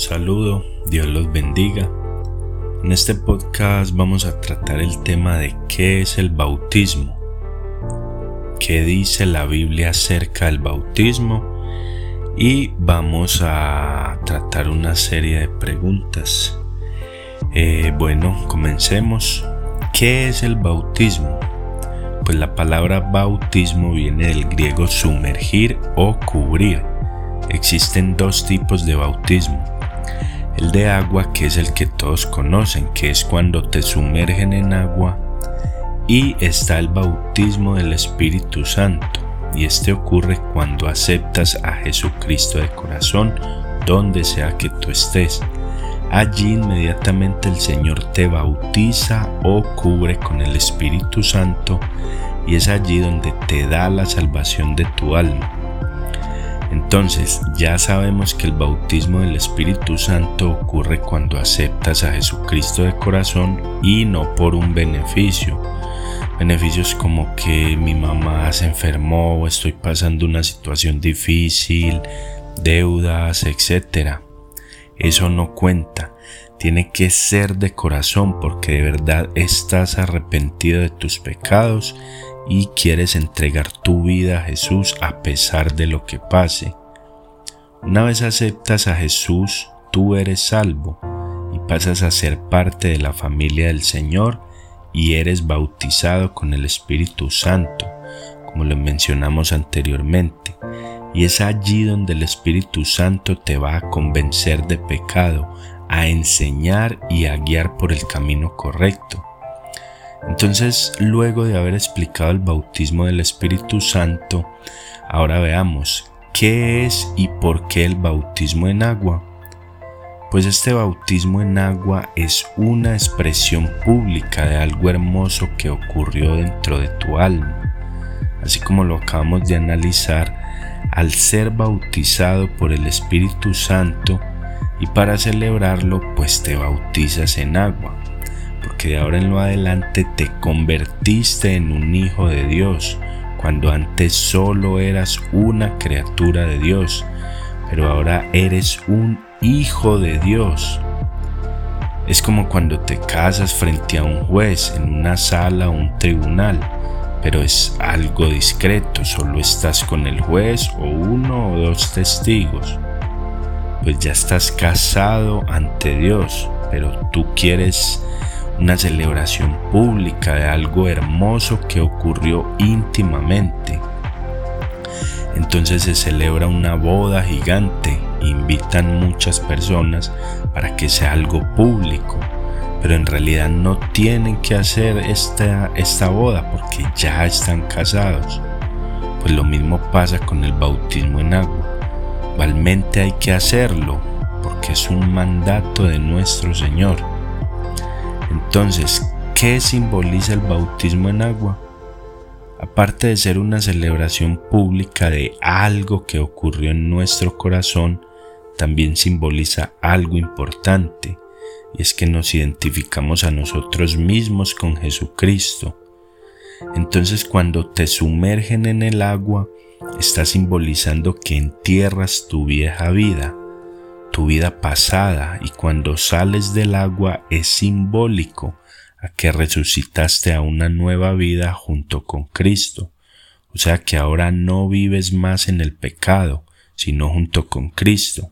saludo, Dios los bendiga. En este podcast vamos a tratar el tema de qué es el bautismo, qué dice la Biblia acerca del bautismo y vamos a tratar una serie de preguntas. Eh, bueno, comencemos. ¿Qué es el bautismo? Pues la palabra bautismo viene del griego sumergir o cubrir. Existen dos tipos de bautismo el de agua, que es el que todos conocen, que es cuando te sumergen en agua, y está el bautismo del Espíritu Santo, y este ocurre cuando aceptas a Jesucristo de corazón, donde sea que tú estés. Allí inmediatamente el Señor te bautiza o cubre con el Espíritu Santo y es allí donde te da la salvación de tu alma. Entonces ya sabemos que el bautismo del Espíritu Santo ocurre cuando aceptas a Jesucristo de corazón y no por un beneficio. Beneficios como que mi mamá se enfermó estoy pasando una situación difícil, deudas, etc. Eso no cuenta. Tiene que ser de corazón porque de verdad estás arrepentido de tus pecados y quieres entregar tu vida a Jesús a pesar de lo que pase. Una vez aceptas a Jesús, tú eres salvo y pasas a ser parte de la familia del Señor y eres bautizado con el Espíritu Santo, como lo mencionamos anteriormente. Y es allí donde el Espíritu Santo te va a convencer de pecado, a enseñar y a guiar por el camino correcto. Entonces, luego de haber explicado el bautismo del Espíritu Santo, ahora veamos qué es y por qué el bautismo en agua. Pues este bautismo en agua es una expresión pública de algo hermoso que ocurrió dentro de tu alma. Así como lo acabamos de analizar, al ser bautizado por el Espíritu Santo y para celebrarlo, pues te bautizas en agua de ahora en lo adelante te convertiste en un hijo de Dios, cuando antes solo eras una criatura de Dios, pero ahora eres un hijo de Dios. Es como cuando te casas frente a un juez en una sala o un tribunal, pero es algo discreto, solo estás con el juez o uno o dos testigos. Pues ya estás casado ante Dios, pero tú quieres una celebración pública de algo hermoso que ocurrió íntimamente. Entonces se celebra una boda gigante, invitan muchas personas para que sea algo público, pero en realidad no tienen que hacer esta, esta boda porque ya están casados. Pues lo mismo pasa con el bautismo en agua. Igualmente hay que hacerlo porque es un mandato de nuestro Señor. Entonces, ¿qué simboliza el bautismo en agua? Aparte de ser una celebración pública de algo que ocurrió en nuestro corazón, también simboliza algo importante, y es que nos identificamos a nosotros mismos con Jesucristo. Entonces cuando te sumergen en el agua, está simbolizando que entierras tu vieja vida tu vida pasada y cuando sales del agua es simbólico a que resucitaste a una nueva vida junto con Cristo. O sea que ahora no vives más en el pecado, sino junto con Cristo.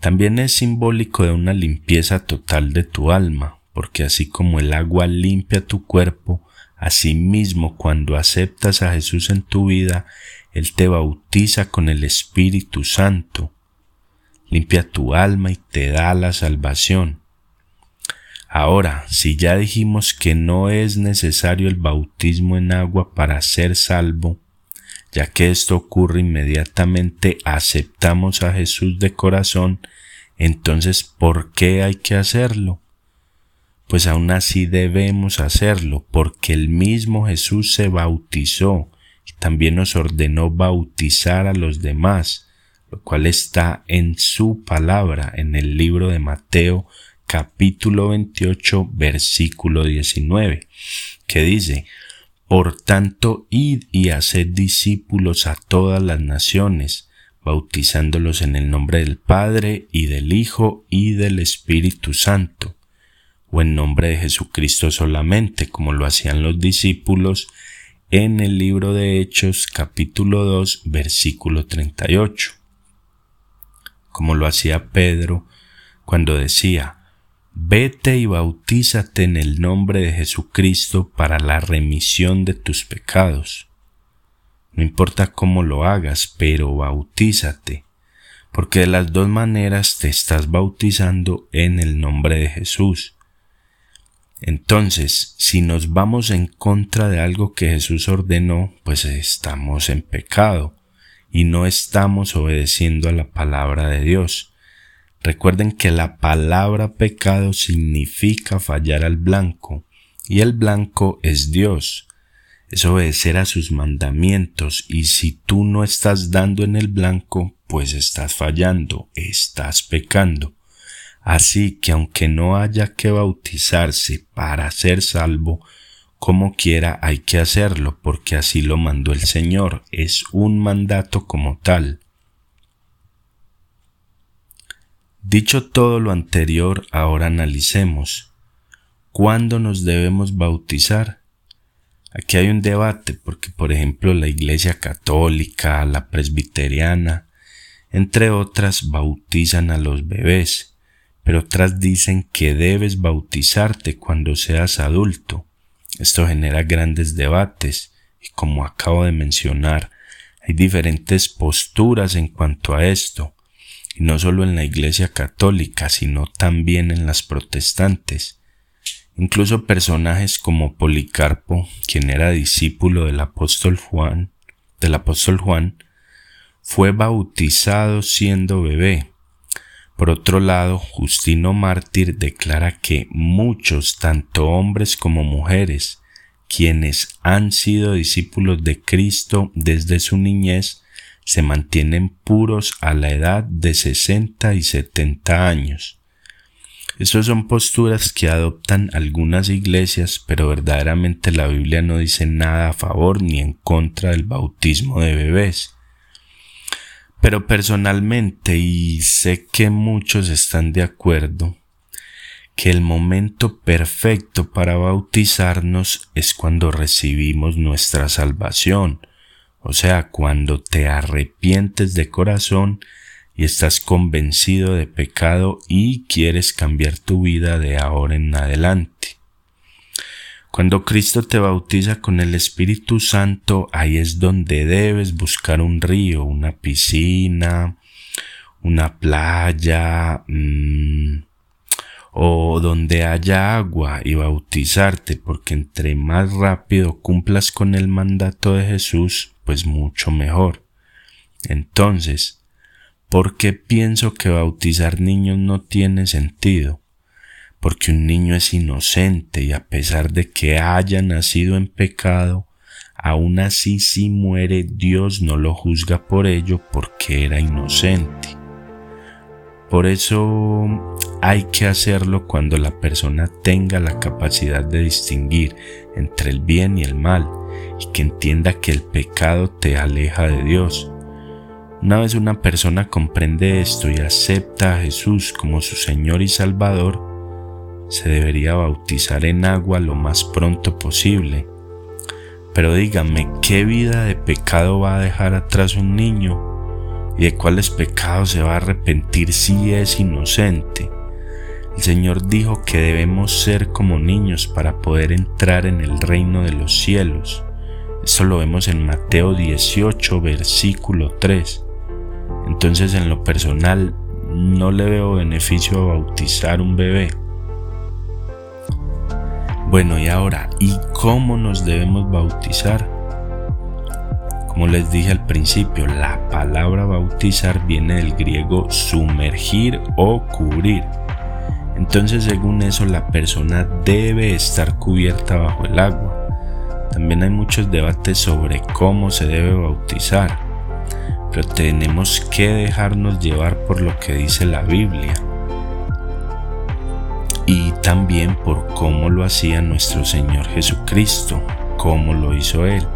También es simbólico de una limpieza total de tu alma, porque así como el agua limpia tu cuerpo, asimismo cuando aceptas a Jesús en tu vida, Él te bautiza con el Espíritu Santo limpia tu alma y te da la salvación. Ahora, si ya dijimos que no es necesario el bautismo en agua para ser salvo, ya que esto ocurre inmediatamente aceptamos a Jesús de corazón, entonces ¿por qué hay que hacerlo? Pues aún así debemos hacerlo, porque el mismo Jesús se bautizó y también nos ordenó bautizar a los demás lo cual está en su palabra en el libro de Mateo capítulo 28 versículo 19, que dice, Por tanto, id y haced discípulos a todas las naciones, bautizándolos en el nombre del Padre y del Hijo y del Espíritu Santo, o en nombre de Jesucristo solamente, como lo hacían los discípulos en el libro de Hechos capítulo 2 versículo 38, como lo hacía Pedro cuando decía, Vete y bautízate en el nombre de Jesucristo para la remisión de tus pecados. No importa cómo lo hagas, pero bautízate, porque de las dos maneras te estás bautizando en el nombre de Jesús. Entonces, si nos vamos en contra de algo que Jesús ordenó, pues estamos en pecado y no estamos obedeciendo a la palabra de Dios. Recuerden que la palabra pecado significa fallar al blanco y el blanco es Dios. Es obedecer a sus mandamientos y si tú no estás dando en el blanco, pues estás fallando, estás pecando. Así que aunque no haya que bautizarse para ser salvo, como quiera hay que hacerlo, porque así lo mandó el Señor, es un mandato como tal. Dicho todo lo anterior, ahora analicemos. ¿Cuándo nos debemos bautizar? Aquí hay un debate porque, por ejemplo, la Iglesia Católica, la Presbiteriana, entre otras, bautizan a los bebés pero otras dicen que debes bautizarte cuando seas adulto. Esto genera grandes debates y como acabo de mencionar, hay diferentes posturas en cuanto a esto, y no solo en la Iglesia católica, sino también en las protestantes. Incluso personajes como Policarpo, quien era discípulo del apóstol Juan, del apóstol Juan, fue bautizado siendo bebé, por otro lado, Justino Mártir declara que muchos, tanto hombres como mujeres, quienes han sido discípulos de Cristo desde su niñez, se mantienen puros a la edad de 60 y 70 años. Estas son posturas que adoptan algunas iglesias, pero verdaderamente la Biblia no dice nada a favor ni en contra del bautismo de bebés. Pero personalmente, y sé que muchos están de acuerdo, que el momento perfecto para bautizarnos es cuando recibimos nuestra salvación, o sea, cuando te arrepientes de corazón y estás convencido de pecado y quieres cambiar tu vida de ahora en adelante. Cuando Cristo te bautiza con el Espíritu Santo, ahí es donde debes buscar un río, una piscina, una playa, mm, o donde haya agua y bautizarte, porque entre más rápido cumplas con el mandato de Jesús, pues mucho mejor. Entonces, ¿por qué pienso que bautizar niños no tiene sentido? Porque un niño es inocente y a pesar de que haya nacido en pecado, aún así si muere Dios no lo juzga por ello porque era inocente. Por eso hay que hacerlo cuando la persona tenga la capacidad de distinguir entre el bien y el mal y que entienda que el pecado te aleja de Dios. Una vez una persona comprende esto y acepta a Jesús como su Señor y Salvador, se debería bautizar en agua lo más pronto posible. Pero díganme, ¿qué vida de pecado va a dejar atrás un niño? ¿Y de cuáles pecados se va a arrepentir si es inocente? El Señor dijo que debemos ser como niños para poder entrar en el reino de los cielos. Esto lo vemos en Mateo 18, versículo 3. Entonces en lo personal no le veo beneficio a bautizar un bebé bueno, y ahora, ¿y cómo nos debemos bautizar? Como les dije al principio, la palabra bautizar viene del griego sumergir o cubrir. Entonces, según eso, la persona debe estar cubierta bajo el agua. También hay muchos debates sobre cómo se debe bautizar, pero tenemos que dejarnos llevar por lo que dice la Biblia y también por cómo lo hacía nuestro Señor Jesucristo, cómo lo hizo Él.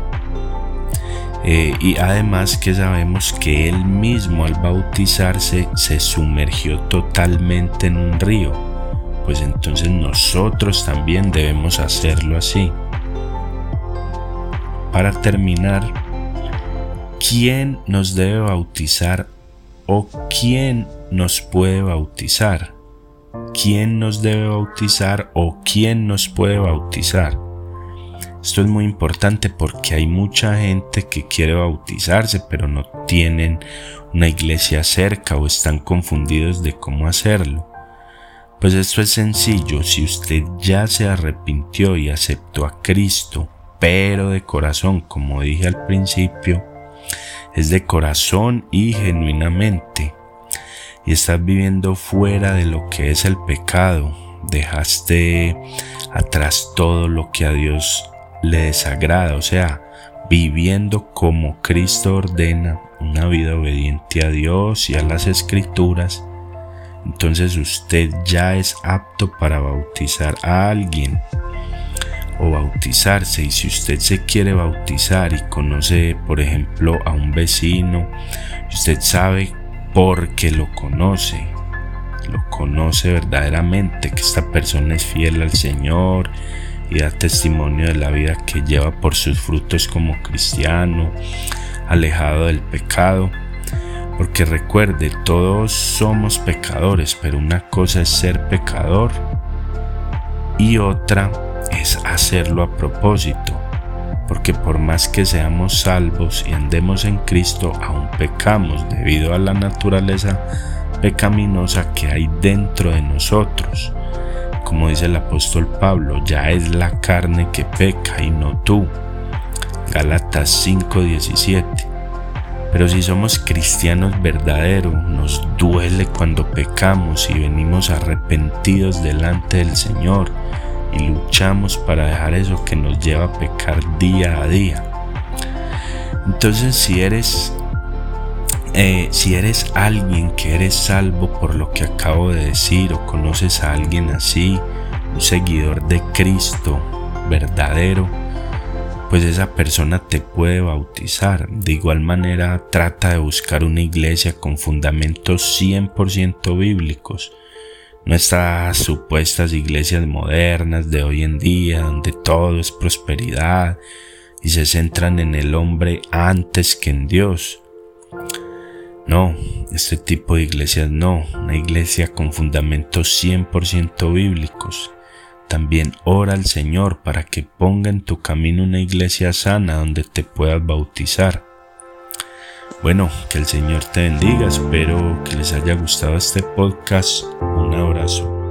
Eh, y además que sabemos que él mismo al bautizarse se sumergió totalmente en un río, pues entonces nosotros también debemos hacerlo así. Para terminar, ¿quién nos debe bautizar o quién nos puede bautizar? ¿Quién nos debe bautizar o quién nos puede bautizar? Esto es muy importante porque hay mucha gente que quiere bautizarse pero no tienen una iglesia cerca o están confundidos de cómo hacerlo. Pues esto es sencillo, si usted ya se arrepintió y aceptó a Cristo, pero de corazón, como dije al principio, es de corazón y genuinamente, y estás viviendo fuera de lo que es el pecado, dejaste atrás todo lo que a Dios le desagrada, o sea, viviendo como Cristo ordena una vida obediente a Dios y a las escrituras, entonces usted ya es apto para bautizar a alguien o bautizarse. Y si usted se quiere bautizar y conoce por ejemplo a un vecino, usted sabe porque lo conoce, lo conoce verdaderamente que esta persona es fiel al Señor, y da testimonio de la vida que lleva por sus frutos como cristiano, alejado del pecado. Porque recuerde, todos somos pecadores, pero una cosa es ser pecador y otra es hacerlo a propósito. Porque por más que seamos salvos y andemos en Cristo, aún pecamos debido a la naturaleza pecaminosa que hay dentro de nosotros como dice el apóstol Pablo, ya es la carne que peca y no tú. Gálatas 5:17. Pero si somos cristianos verdaderos, nos duele cuando pecamos y venimos arrepentidos delante del Señor y luchamos para dejar eso que nos lleva a pecar día a día. Entonces si eres eh, si eres alguien que eres salvo por lo que acabo de decir o conoces a alguien así, un seguidor de Cristo verdadero, pues esa persona te puede bautizar. De igual manera, trata de buscar una iglesia con fundamentos 100% bíblicos. No estas supuestas iglesias modernas de hoy en día, donde todo es prosperidad y se centran en el hombre antes que en Dios. No, este tipo de iglesias no, una iglesia con fundamentos 100% bíblicos. También ora al Señor para que ponga en tu camino una iglesia sana donde te puedas bautizar. Bueno, que el Señor te bendiga, espero que les haya gustado este podcast. Un abrazo.